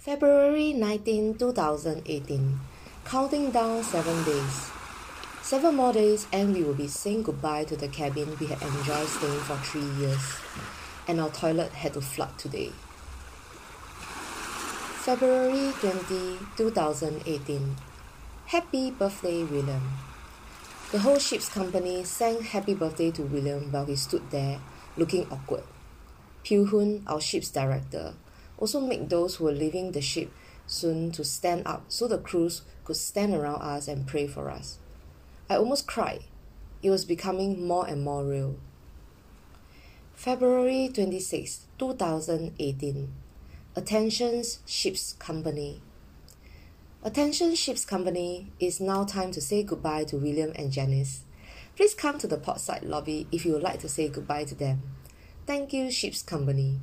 February 19, 2018. Counting down seven days. Seven more days, and we will be saying goodbye to the cabin we had enjoyed staying for three years. And our toilet had to flood today. February 20, 2018. Happy birthday, William. The whole ship's company sang happy birthday to William while he stood there, looking awkward. Pugh Hun, our ship's director, also make those who were leaving the ship soon to stand up so the crews could stand around us and pray for us. I almost cried. It was becoming more and more real. February 26, 2018. Attention's Ships Company. Attention Ships Company, it's now time to say goodbye to William and Janice. Please come to the portside lobby if you would like to say goodbye to them. Thank you, Ships Company.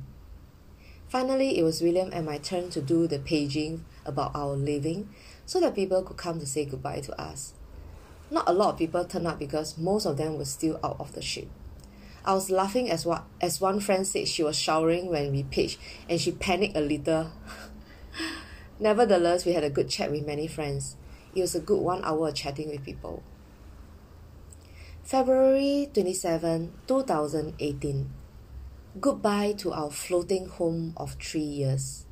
Finally, it was William and my turn to do the paging about our leaving so that people could come to say goodbye to us. Not a lot of people turned up because most of them were still out of the ship. I was laughing as what as one friend said she was showering when we paged and she panicked a little. Nevertheless, we had a good chat with many friends. It was a good one hour chatting with people. February 27, 2018 goodbye to our floating home of three years.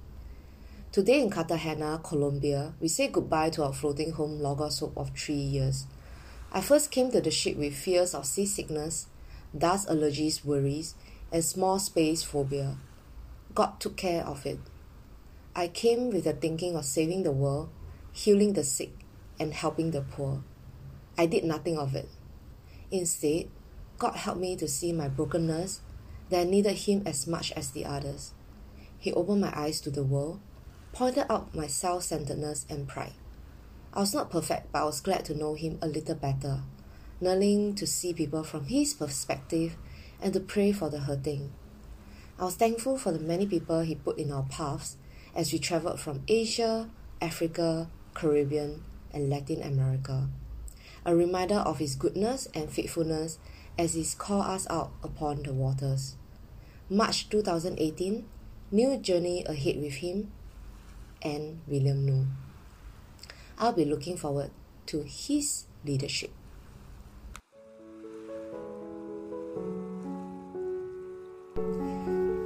Today in Cartagena, Colombia, we say goodbye to our floating home Logos Hope of three years. I first came to the ship with fears of seasickness, dust allergies worries, and small space phobia. God took care of it. I came with the thinking of saving the world, healing the sick, and helping the poor. I did nothing of it. Instead, God helped me to see my brokenness that I needed him as much as the others. He opened my eyes to the world, pointed out my self centeredness and pride. I was not perfect, but I was glad to know him a little better, learning to see people from his perspective and to pray for the hurting. I was thankful for the many people he put in our paths as we traveled from Asia, Africa, Caribbean, and Latin America. A reminder of his goodness and faithfulness as he called us out upon the waters. March 2018, new journey ahead with him and William Noo. I'll be looking forward to his leadership.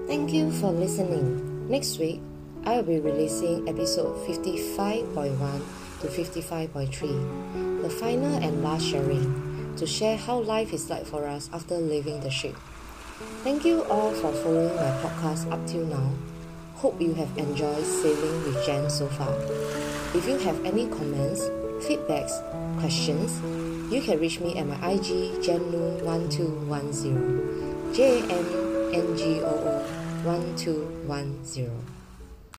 Thank you for listening. Next week, I will be releasing episode 55.1 to 55.3, the final and last sharing to share how life is like for us after leaving the ship. Thank you all for following my podcast up till now. Hope you have enjoyed sailing with Jen so far. If you have any comments, feedbacks, questions, you can reach me at my IG Janngoo1210. J A N N G O O 1210.